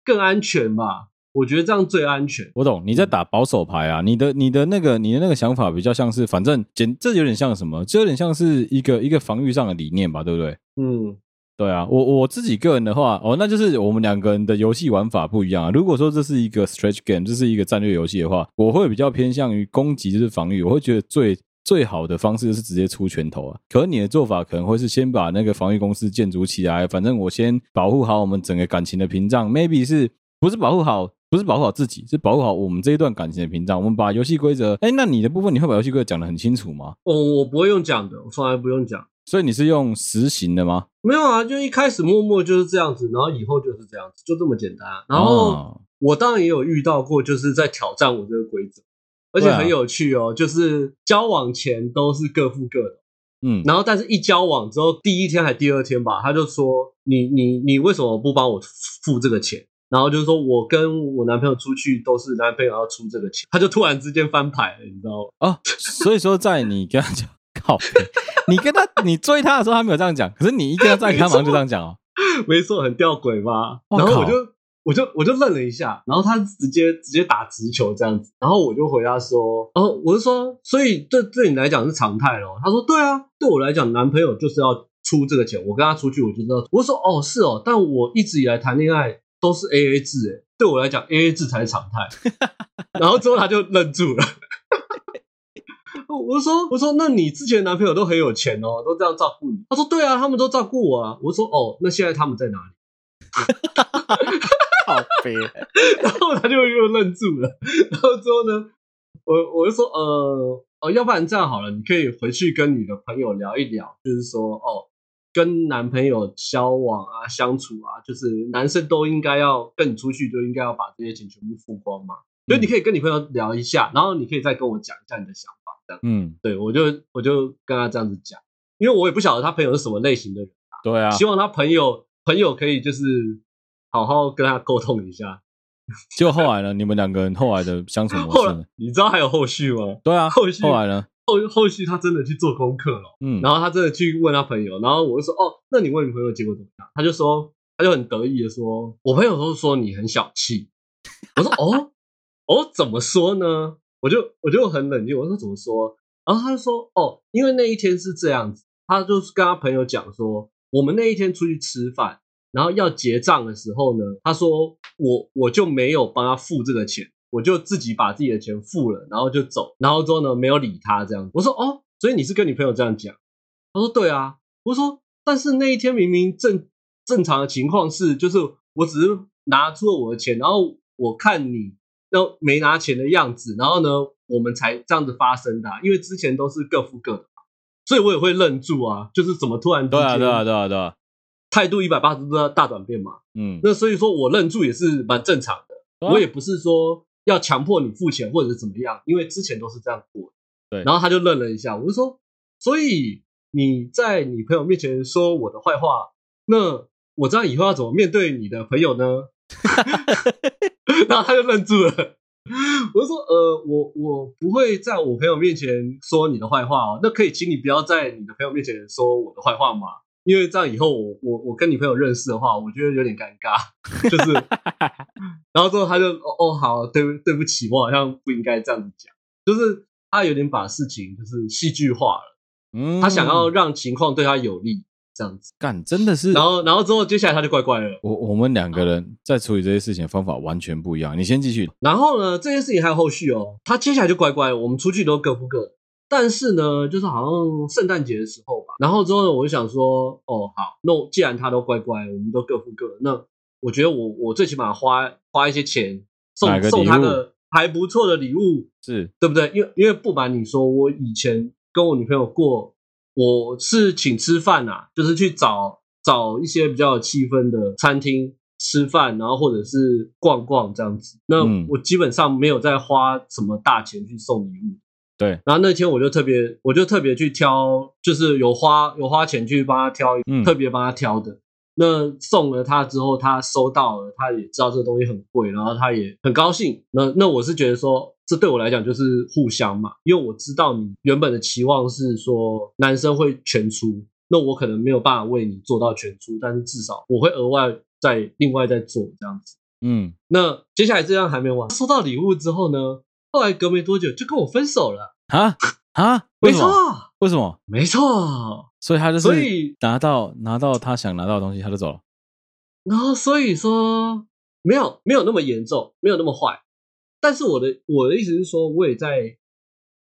更安全吧，我觉得这样最安全。我懂，你在打保守牌啊，你的你的那个你的那个想法比较像是，反正简这有点像什么？这有点像是一个一个防御上的理念吧，对不对？嗯。对啊，我我自己个人的话，哦，那就是我们两个人的游戏玩法不一样啊。如果说这是一个 stretch game，这是一个战略游戏的话，我会比较偏向于攻击就是防御，我会觉得最最好的方式就是直接出拳头啊。可是你的做法可能会是先把那个防御公司建筑起来，反正我先保护好我们整个感情的屏障，maybe 是不是保护好，不是保护好自己，是保护好我们这一段感情的屏障。我们把游戏规则，哎，那你的部分你会把游戏规则讲得很清楚吗？哦，我不会用讲的，我从来不用讲。所以你是用实行的吗？没有啊，就一开始默默就是这样子，然后以后就是这样子，就这么简单。然后我当然也有遇到过，就是在挑战我这个规则，而且很有趣哦。就是交往前都是各付各的，嗯，然后但是一交往之后，第一天还第二天吧，他就说你你你为什么不帮我付这个钱？然后就是说我跟我男朋友出去都是男朋友要出这个钱，他就突然之间翻牌了，你知道吗？哦，所以说在你跟他讲，靠，你跟他你追他的时候他没有这样讲，可是你一跟他在一起，他马上就这样讲哦，没错，很吊诡吧？然后我就。我就我就愣了一下，然后他直接直接打直球这样子，然后我就回答说，然后我就说，所以这对你来讲是常态咯？他说，对啊，对我来讲，男朋友就是要出这个钱，我跟他出去我就知道。我就说，哦，是哦，但我一直以来谈恋爱都是 A A 制，诶，对我来讲 A A 制才是常态。然后之后他就愣住了，我就说，我说，那你之前的男朋友都很有钱哦，都这样照顾你。他说，对啊，他们都照顾我啊。我说，哦，那现在他们在哪里？好悲，然后他就又愣住了，然后之后呢，我我就说，呃，哦，要不然这样好了，你可以回去跟你的朋友聊一聊，就是说，哦，跟男朋友交往啊、相处啊，就是男生都应该要跟你出去，就应该要把这些钱全部付光嘛。所以你可以跟你朋友聊一下，然后你可以再跟我讲一下你的想法，这样。嗯，对，我就我就跟他这样子讲，因为我也不晓得他朋友是什么类型的人啊。对啊，希望他朋友朋友可以就是。好好跟他沟通一下，就后来呢？你们两个人后来的相处模式，你知道还有后续吗？对啊，后续后来呢？后后续他真的去做功课了，嗯，然后他真的去问他朋友，然后我就说，哦，那你问你朋友结果怎么样？他就说，他就很得意的说，我朋友都说你很小气。我说，哦，哦，怎么说呢？我就我就很冷静，我说怎么说？然后他就说，哦，因为那一天是这样子，他就是跟他朋友讲说，我们那一天出去吃饭。然后要结账的时候呢，他说我我就没有帮他付这个钱，我就自己把自己的钱付了，然后就走，然后之后呢没有理他这样。我说哦，所以你是跟你朋友这样讲？他说对啊。我说但是那一天明明正正常的情况是，就是我只是拿出了我的钱，然后我看你都没拿钱的样子，然后呢我们才这样子发生的啊，因为之前都是各付各的嘛，所以我也会愣住啊，就是怎么突然对啊对啊对啊对啊。态度一百八十度的大转变嘛，嗯，那所以说我愣住也是蛮正常的，啊、我也不是说要强迫你付钱或者是怎么样，因为之前都是这样过。对，然后他就愣了一下，我就说，所以你在你朋友面前说我的坏话，那我这样以后要怎么面对你的朋友呢？然后他就愣住了，我就说，呃，我我不会在我朋友面前说你的坏话哦，那可以请你不要在你的朋友面前说我的坏话吗？因为这样以后我我我跟你朋友认识的话，我觉得有点尴尬，就是，然后之后他就哦哦好，对对不起，我好像不应该这样子讲，就是他有点把事情就是戏剧化了，嗯，他想要让情况对他有利，这样子干真的是，然后然后之后接下来他就怪怪了，我我们两个人在处理这些事情的方法完全不一样，你先继续，然后呢，这件事情还有后续哦，他接下来就怪怪了，我们出去都各付各。但是呢，就是好像圣诞节的时候吧，然后之后呢，我就想说，哦，好，那既然他都乖乖，我们都各付各，那我觉得我我最起码花花一些钱送送他个还不错的礼物，是对不对？因为因为不瞒你说，我以前跟我女朋友过，我是请吃饭啊，就是去找找一些比较有气氛的餐厅吃饭，然后或者是逛逛这样子。那我基本上没有再花什么大钱去送礼物。对，然后那天我就特别，我就特别去挑，就是有花有花钱去帮他挑，嗯、特别帮他挑的。那送了他之后，他收到了，他也知道这个东西很贵，然后他也很高兴。那那我是觉得说，这对我来讲就是互相嘛，因为我知道你原本的期望是说男生会全出，那我可能没有办法为你做到全出，但是至少我会额外再另外再做这样子。嗯，那接下来这样还没完，收到礼物之后呢？后来隔没多久就跟我分手了啊啊！没错，为什么？没错，所以他就是拿到拿到他想拿到的东西，他就走了。然后所以说没有没有那么严重，没有那么坏。但是我的我的意思是说，我也在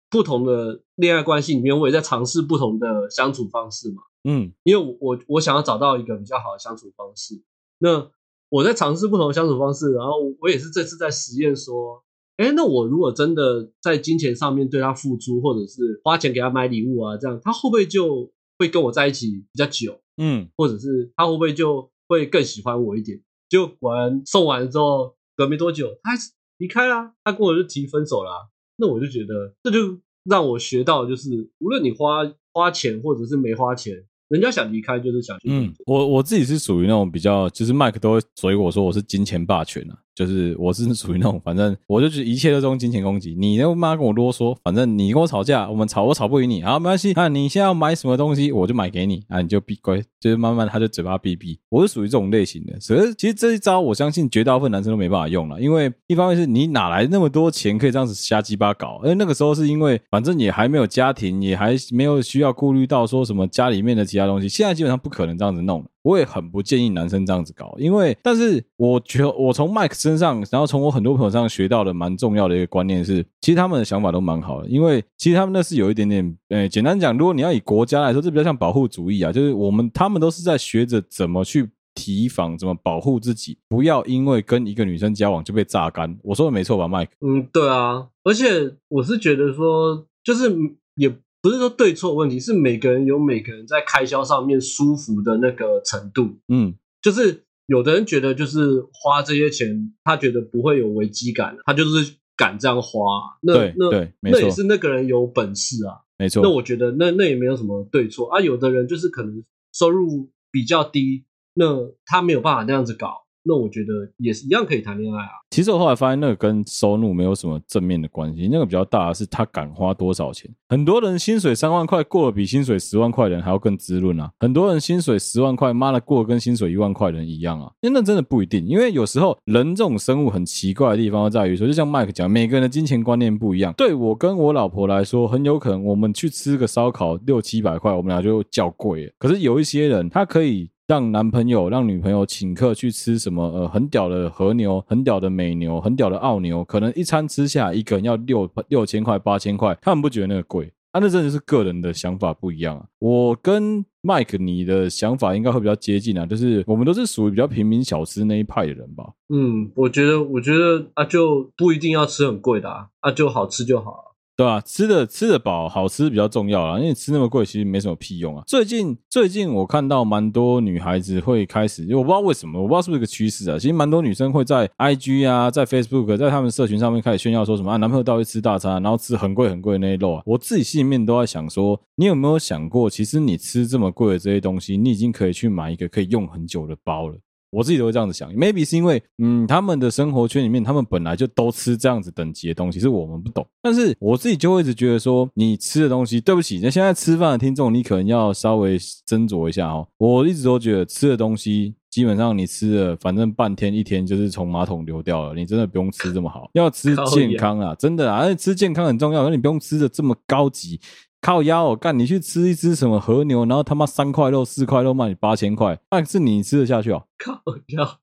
不同的恋爱关系里面，我也在尝试不同的相处方式嘛。嗯，因为我我我想要找到一个比较好的相处方式。那我在尝试不同的相处方式，然后我也是这次在实验说。哎，那我如果真的在金钱上面对他付出，或者是花钱给他买礼物啊，这样他会不会就会跟我在一起比较久？嗯，或者是他会不会就会更喜欢我一点？就果然送完之后，隔没多久他还是离开啦，他跟我就提分手了。那我就觉得这就让我学到就是，无论你花花钱或者是没花钱。人家想离开就是想去。嗯，我我自己是属于那种比较，就是麦克都会所以我说我是金钱霸权啊。就是我是属于那种，反正我就觉得一切都用金钱攻击。你他妈跟我啰嗦，反正你跟我吵架，我们吵我吵不赢你，好没关系。啊，你现在要买什么东西，我就买给你啊，你就闭乖，就是慢慢他就嘴巴闭闭。我是属于这种类型的。所以其实这一招，我相信绝大部分男生都没办法用了，因为一方面是你哪来那么多钱可以这样子瞎鸡巴搞？而那个时候是因为反正也还没有家庭，也还没有需要顾虑到说什么家里面的其他东西。现在基本上不可能这样子弄了。我也很不建议男生这样子搞，因为，但是我觉得我从麦克身上，然后从我很多朋友上学到的蛮重要的一个观念是，其实他们的想法都蛮好的，因为其实他们那是有一点点，呃，简单讲，如果你要以国家来说，这比较像保护主义啊，就是我们他们都是在学着怎么去提防，怎么保护自己，不要因为跟一个女生交往就被榨干。我说的没错吧，麦克？嗯，对啊，而且我是觉得说，就是也。不是说对错问题，是每个人有每个人在开销上面舒服的那个程度。嗯，就是有的人觉得就是花这些钱，他觉得不会有危机感，他就是敢这样花。那对那对，那也是那个人有本事啊，没错。那我觉得那那也没有什么对错啊。有的人就是可能收入比较低，那他没有办法那样子搞。那我觉得也是一样可以谈恋爱啊。其实我后来发现，那个跟收入没有什么正面的关系。那个比较大的是他敢花多少钱。很多人薪水三万块，过得比薪水十万块人还要更滋润啊。很多人薪水十万块，妈的过得跟薪水一万块人一样啊。那真的不一定，因为有时候人这种生物很奇怪的地方在于说，就像麦克讲，每个人的金钱观念不一样。对我跟我老婆来说，很有可能我们去吃个烧烤六七百块，我们俩就叫贵。可是有一些人，他可以。让男朋友、让女朋友请客去吃什么？呃，很屌的和牛，很屌的美牛，很屌的澳牛，可能一餐吃下一个人要六六千块、八千块，他们不觉得那个贵。啊，那真的是个人的想法不一样啊。我跟 Mike 你的想法应该会比较接近啊，就是我们都是属于比较平民小吃那一派的人吧。嗯，我觉得，我觉得啊，就不一定要吃很贵的啊，啊，就好吃就好。对吧？吃的吃的饱，好吃比较重要啦。因为吃那么贵，其实没什么屁用啊。最近最近我看到蛮多女孩子会开始，我不知道为什么，我不知道是不是一个趋势啊。其实蛮多女生会在 IG 啊，在 Facebook，在他们社群上面开始炫耀说什么啊，男朋友到底吃大餐，然后吃很贵很贵的那些肉啊。我自己心里面都在想说，你有没有想过，其实你吃这么贵的这些东西，你已经可以去买一个可以用很久的包了。我自己都会这样子想，maybe 是因为，嗯，他们的生活圈里面，他们本来就都吃这样子等级的东西，是我们不懂。但是我自己就会一直觉得说，你吃的东西，对不起，那现在吃饭的听众，你可能要稍微斟酌一下哦。我一直都觉得吃的东西，基本上你吃了，反正半天一天就是从马桶流掉了，你真的不用吃这么好，要吃健康啊，真的啊，而且吃健康很重要，而你不用吃的这么高级。靠腰哦，干你去吃一只什么和牛，然后他妈三块肉四块肉卖你八千块，那是你吃得下去哦？靠腰，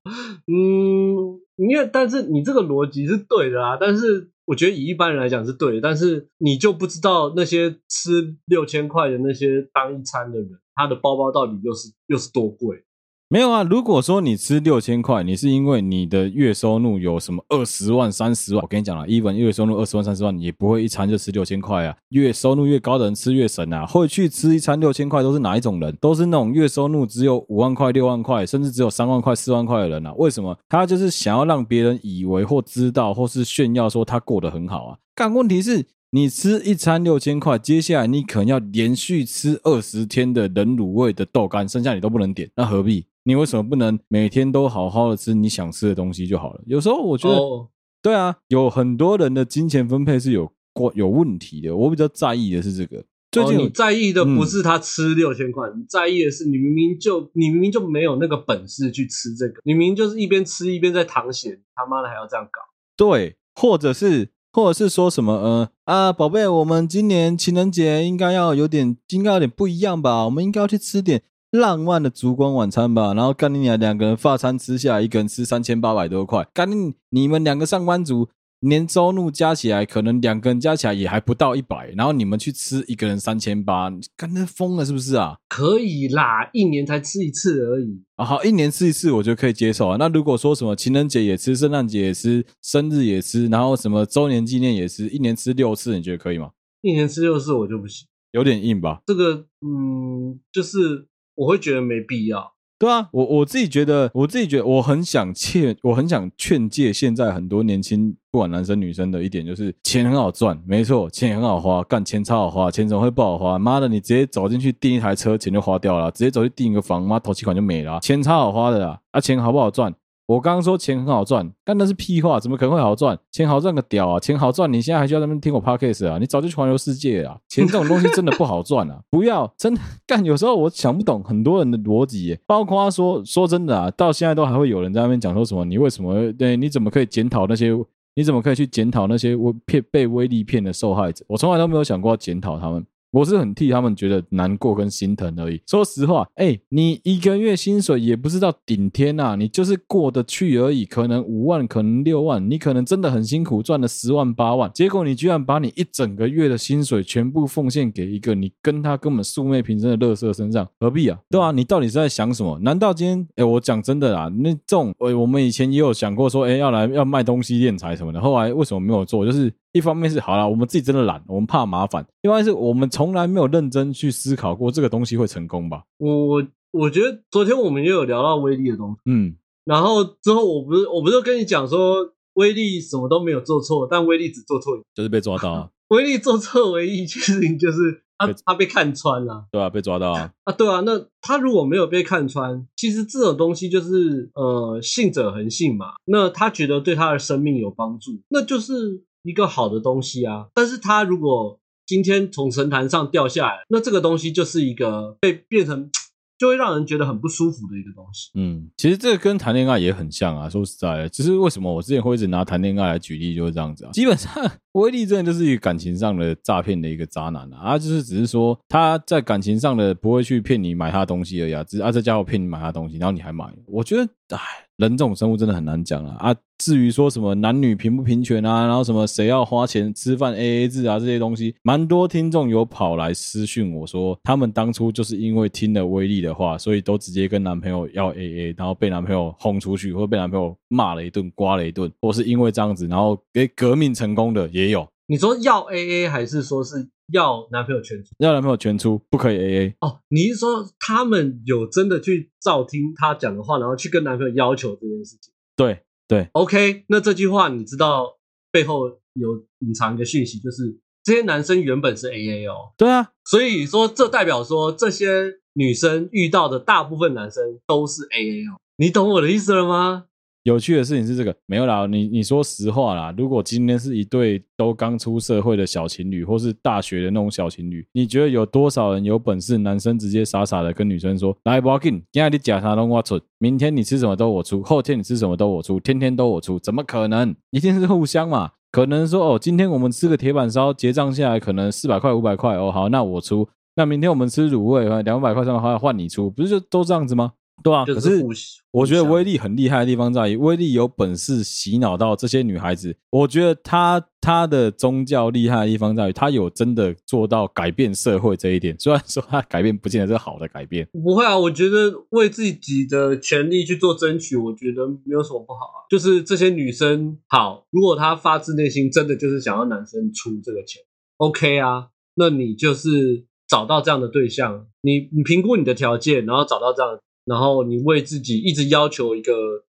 嗯，因为但是你这个逻辑是对的啊，但是我觉得以一般人来讲是对的，但是你就不知道那些吃六千块的那些当一餐的人，他的包包到底又是又是多贵？没有啊，如果说你吃六千块，你是因为你的月收入有什么二十万、三十万，我跟你讲了，even 月收入二十万、三十万，你也不会一餐就吃六千块啊。月收入越高的人吃越省啊，会去吃一餐六千块都是哪一种人？都是那种月收入只有五万块、六万块，甚至只有三万块、四万块的人啊。为什么？他就是想要让别人以为或知道或是炫耀说他过得很好啊。但问题是。你吃一餐六千块，接下来你可能要连续吃二十天的冷卤味的豆干，剩下你都不能点，那何必？你为什么不能每天都好好的吃你想吃的东西就好了？有时候我觉得，oh. 对啊，有很多人的金钱分配是有过有问题的。我比较在意的是这个。最近、oh, 你在意的不是他吃六千块，你在意的是你明明就你明明就没有那个本事去吃这个，你明明就是一边吃一边在淌血，他妈的还要这样搞？对，或者是。或者是说什么，呃啊，宝贝，我们今年情人节应该要有点，应该有点不一样吧？我们应该要去吃点浪漫的烛光晚餐吧？然后干你俩两个人发餐吃下来，一个人吃三千八百多块，干你你们两个上班族。年收入加起来，可能两个人加起来也还不到一百，然后你们去吃一个人三千八，干那疯了是不是啊？可以啦，一年才吃一次而已啊。好，一年吃一次，我觉得可以接受啊。那如果说什么情人节也吃，圣诞节也吃，生日也吃，然后什么周年纪念也吃，一年吃六次，你觉得可以吗？一年吃六次我就不行，有点硬吧？这个，嗯，就是我会觉得没必要。对啊，我我自己觉得，我自己觉得我很想劝，我很想劝诫现在很多年轻不管男生女生的一点就是钱很好赚，没错，钱很好花，干钱超好花，钱怎么会不好花？妈的，你直接走进去订一台车，钱就花掉了；直接走去订一个房，妈头期款就没了。钱超好花的啦，啊，钱好不好赚？我刚刚说钱很好赚，但那是屁话，怎么可能会好赚？钱好赚个屌啊！钱好赚，你现在还需要在那边听我 podcast 啊？你早就去环游世界啊。钱这种东西真的不好赚啊！不要真的干，有时候我想不懂很多人的逻辑，包括说说真的啊，到现在都还会有人在那边讲说什么？你为什么？对，你怎么可以检讨那些？你怎么可以去检讨那些骗被威力骗的受害者？我从来都没有想过要检讨他们。我是很替他们觉得难过跟心疼而已。说实话，哎、你一个月薪水也不是到顶天呐、啊，你就是过得去而已。可能五万，可能六万，你可能真的很辛苦赚了十万八万，结果你居然把你一整个月的薪水全部奉献给一个你跟他根本素昧平生的乐色身上，何必啊？对啊，你到底是在想什么？难道今天，哎、我讲真的啦，那这种，我我们以前也有想过说，哎、要来要卖东西敛财什么的，后来为什么没有做？就是。一方面是好了，我们自己真的懒，我们怕麻烦；另外是我们从来没有认真去思考过这个东西会成功吧。我我觉得昨天我们也有聊到威力的东西，嗯，然后之后我不是我不是跟你讲说威力什么都没有做错，但威力只做错，就是被抓到啊。威力做错唯一一件事情就是他被 他被看穿了，对啊，被抓到啊啊，对啊。那他如果没有被看穿，其实这种东西就是呃信者恒信嘛。那他觉得对他的生命有帮助，那就是。一个好的东西啊，但是他如果今天从神坛上掉下来，那这个东西就是一个被变成，就会让人觉得很不舒服的一个东西。嗯，其实这个跟谈恋爱也很像啊。说实在的，其实为什么我之前会一直拿谈恋爱来举例，就是这样子啊。基本上，威力真的就是一个感情上的诈骗的一个渣男啊。啊，就是只是说他在感情上的不会去骗你买他的东西而已啊。只是啊，这家伙骗你买他东西，然后你还买。我觉得，唉。人这种生物真的很难讲啊！啊，至于说什么男女平不平权啊，然后什么谁要花钱吃饭 AA 制啊这些东西，蛮多听众有跑来私讯我说，他们当初就是因为听了威力的话，所以都直接跟男朋友要 AA，然后被男朋友轰出去，或被男朋友骂了一顿、刮了一顿，或是因为这样子，然后给革命成功的也有。你说要 AA 还是说是？要男朋友全出，要男朋友全出，不可以 AA 哦。你是说他们有真的去照听他讲的话，然后去跟男朋友要求这件事情？对对，OK。那这句话你知道背后有隐藏一个讯息，就是这些男生原本是 AA 哦。对啊，所以说这代表说这些女生遇到的大部分男生都是 AA 哦。你懂我的意思了吗？有趣的事情是这个没有啦，你你说实话啦。如果今天是一对都刚出社会的小情侣，或是大学的那种小情侣，你觉得有多少人有本事？男生直接傻傻的跟女生说：“来，不要紧，今天你假啥都我出，明天你吃什么都我出，后天你吃什么都我出，天天都我出，怎么可能？一定是互相嘛。可能说哦，今天我们吃个铁板烧，结账下来可能四百块五百块哦，好，那我出。那明天我们吃卤味，两百块三百块换你出，不是就都这样子吗？”对啊，可是我觉得威力很厉害的地方在于，威力有本事洗脑到这些女孩子。我觉得他他的宗教厉害的地方在于，他有真的做到改变社会这一点。虽然说他改变不见得是好的改变，不会啊，我觉得为自己的权利去做争取，我觉得没有什么不好啊。就是这些女生好，如果她发自内心真的就是想要男生出这个钱，OK 啊，那你就是找到这样的对象，你你评估你的条件，然后找到这样的。然后你为自己一直要求一个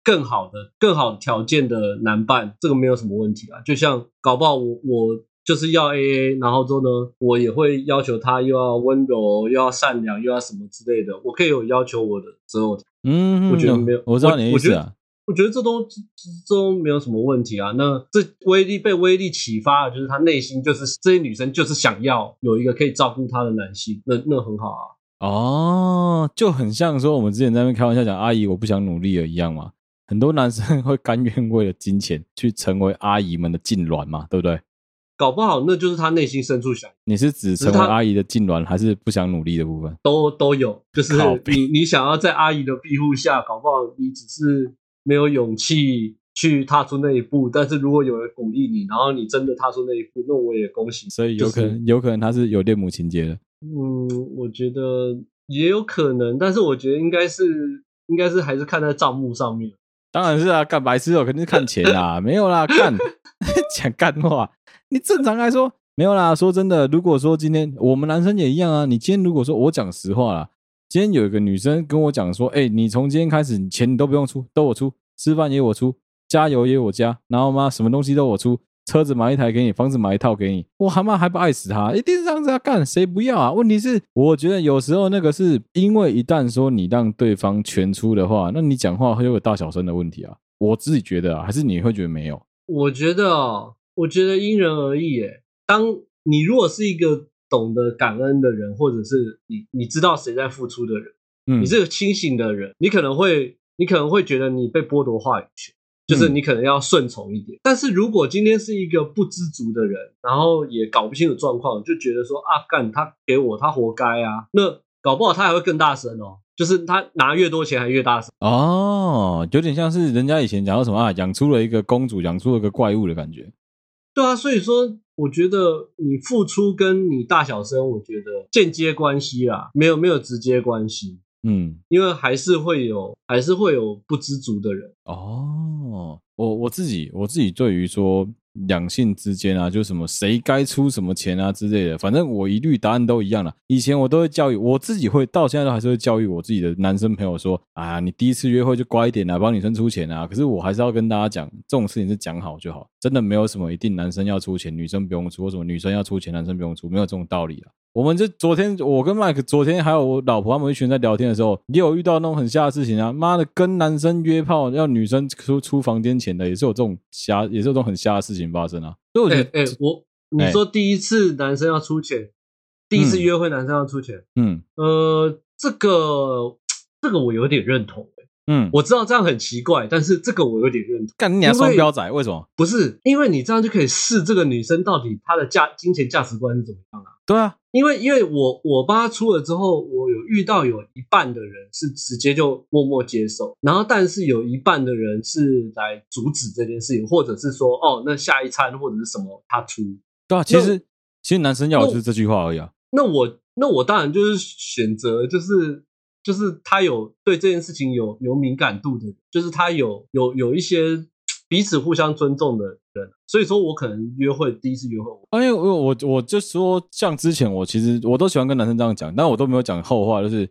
更好的、更好条件的男伴，这个没有什么问题啊。就像搞不好我我就是要 AA，然后之后呢，我也会要求他又要温柔，又要善良，又要什么之类的。我可以有要求我的择偶，嗯，我觉得没有，我知道你的意思啊。我觉得这都这都没有什么问题啊。那这威力被威力启发了，就是他内心就是这些女生就是想要有一个可以照顾她的男性，那那很好啊。哦，就很像说我们之前在那边开玩笑讲阿姨我不想努力了一样嘛。很多男生 会甘愿为了金钱去成为阿姨们的痉挛嘛，对不对？搞不好那就是他内心深处想。你是指成为阿姨的痉挛，还是不想努力的部分？都都有，就是你你想要在阿姨的庇护下，搞不好你只是没有勇气去踏出那一步。但是如果有人鼓励你，然后你真的踏出那一步，那我也恭喜。所以有可能，就是、有可能他是有恋母情节的。嗯，我觉得也有可能，但是我觉得应该是，应该是还是看在账目上面。当然是啊，干白痴哦，肯定是看钱啦，没有啦，干 讲干话。你正常来说没有啦。说真的，如果说今天我们男生也一样啊，你今天如果说我讲实话啦，今天有一个女生跟我讲说，哎、欸，你从今天开始，你钱你都不用出，都我出，吃饭也我出，加油也我加，然后嘛，什么东西都我出，车子买一台给你，房子买一套给你，我他妈还不爱死他，一定是这样子要干，谁不要啊？问题是，我觉得有时候那个是因为一旦说你让对方全出的话，那你讲话会有大小声的问题啊。我自己觉得啊，还是你会觉得没有？我觉得哦，我觉得因人而异。诶，当你如果是一个懂得感恩的人，或者是你你知道谁在付出的人，嗯，你是个清醒的人，你可能会你可能会觉得你被剥夺话语权，就是你可能要顺从一点。嗯，但是如果今天是一个不知足的人，然后也搞不清楚状况，就觉得说啊，干他给我，他活该啊，那搞不好他还会更大声哦。就是他拿越多钱还越大声哦，有点像是人家以前讲到什么啊，养出了一个公主，养出了个怪物的感觉。对啊，所以说我觉得你付出跟你大小声，我觉得间接关系啦，没有没有直接关系。嗯，因为还是会有还是会有不知足的人。哦，我我自己我自己对于说。两性之间啊，就什么谁该出什么钱啊之类的，反正我一律答案都一样了。以前我都会教育我自己，会到现在都还是会教育我自己的男生朋友说：啊，你第一次约会就乖一点啊，帮女生出钱啊。可是我还是要跟大家讲，这种事情是讲好就好，真的没有什么一定男生要出钱，女生不用出，或什么女生要出钱，男生不用出，没有这种道理啊。我们就昨天，我跟 Mike 昨天还有我老婆他们一群人在聊天的时候，也有遇到那种很瞎的事情啊！妈的，跟男生约炮要女生出出房间钱的，也是有这种瞎，也是有这种很瞎的事情发生啊！所以我觉得，哎、欸欸，我你说第一次男生要出钱，欸、第一次约会男生要出钱，嗯，呃，这个这个我有点认同。嗯，我知道这样很奇怪，但是这个我有点认同。干你娘双标仔，为什么？不是，因为你这样就可以试这个女生到底她的价金钱价值观是怎么样啊？对啊，因为因为我我帮她出了之后，我有遇到有一半的人是直接就默默接受，然后但是有一半的人是来阻止这件事情，或者是说哦，那下一餐或者是什么他出。对啊，其实其实男生要的就是这句话而已啊。那我那我当然就是选择就是。就是他有对这件事情有有敏感度的，就是他有有有一些彼此互相尊重的人，所以说我可能约会第一次约会，因为我我我就说，像之前我其实我都喜欢跟男生这样讲，但我都没有讲后话，就是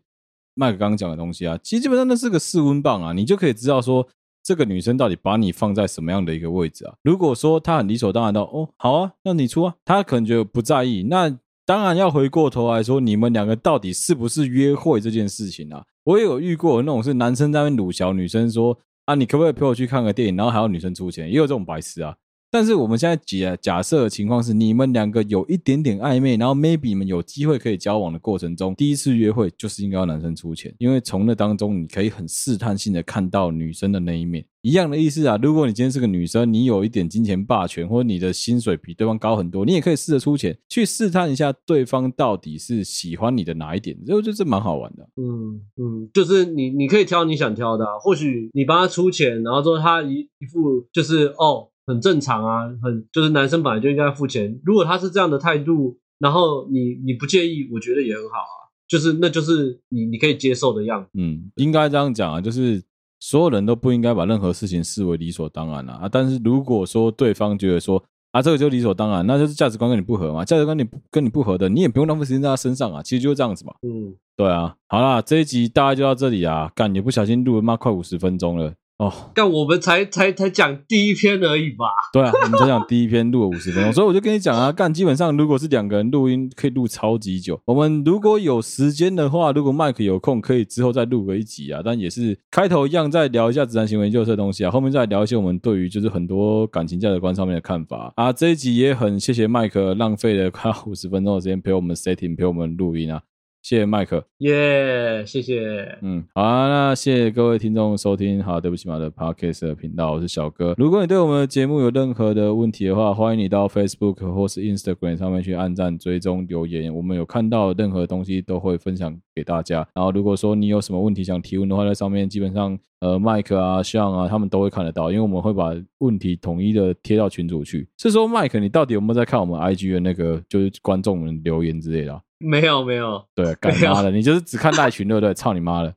麦克刚刚讲的东西啊，其实基本上那是个试温棒啊，你就可以知道说这个女生到底把你放在什么样的一个位置啊。如果说她很理所当然的哦，好啊，那你出啊，她可能觉得不在意，那。当然要回过头来说，你们两个到底是不是约会这件事情啊？我也有遇过那种是男生在那边鲁小女生说啊，你可不可以陪我去看个电影？然后还要女生出钱，也有这种白痴啊。但是我们现在假假设的情况是，你们两个有一点点暧昧，然后 maybe 你们有机会可以交往的过程中，第一次约会就是应该要男生出钱，因为从那当中你可以很试探性的看到女生的那一面。一样的意思啊，如果你今天是个女生，你有一点金钱霸权，或者你的薪水比对方高很多，你也可以试着出钱去试探一下对方到底是喜欢你的哪一点，这就是蛮好玩的。嗯嗯，就是你你可以挑你想挑的，或许你帮他出钱，然后说他一一副就是哦。很正常啊，很就是男生本来就应该付钱。如果他是这样的态度，然后你你不介意，我觉得也很好啊。就是那就是你你可以接受的样子。嗯，应该这样讲啊，就是所有人都不应该把任何事情视为理所当然啊。啊，但是如果说对方觉得说啊这个就理所当然，那就是价值观跟你不合嘛。价值观你跟你不合的，你也不用浪费时间在他身上啊。其实就是这样子嘛。嗯，对啊。好啦，这一集大概就到这里啊。干，你不小心录了妈快五十分钟了。哦，但我们才才才讲第一篇而已吧？对啊，我们才讲第一篇录了五十分钟，所以我就跟你讲啊，干基本上如果是两个人录音，可以录超级久。我们如果有时间的话，如果麦克有空，可以之后再录个一集啊。但也是开头一样，再聊一下直男行为研究社的东西啊。后面再聊一些我们对于就是很多感情价值观上面的看法啊。这一集也很谢谢麦克浪费了快五十分钟的时间陪我们 setting，陪我们录音啊。谢谢麦克，耶，谢谢，嗯，好啊，那谢谢各位听众收听，好，对不起嘛的 Podcast 的频道，我是小哥。如果你对我们的节目有任何的问题的话，欢迎你到 Facebook 或是 Instagram 上面去按赞、追踪、留言，我们有看到任何东西都会分享给大家。然后如果说你有什么问题想提问的话，在上面基本上呃麦克啊、像啊，他们都会看得到，因为我们会把问题统一的贴到群组去。是说麦克，你到底有没有在看我们 IG 的那个就是观众们留言之类的？没有没有，对，干妈的，你就是只看赖群对不对？操你妈的！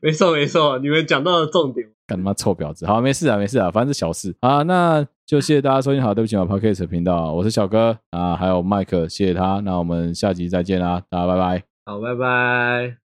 没错没错，你们讲到了重点。干他妈臭婊子！好，没事啊没事啊，反正是小事啊。那就谢谢大家收听，好，对不起我，Podcast 频道，我是小哥啊，还有麦克，谢谢他。那我们下集再见啦，大家拜拜。好，拜拜。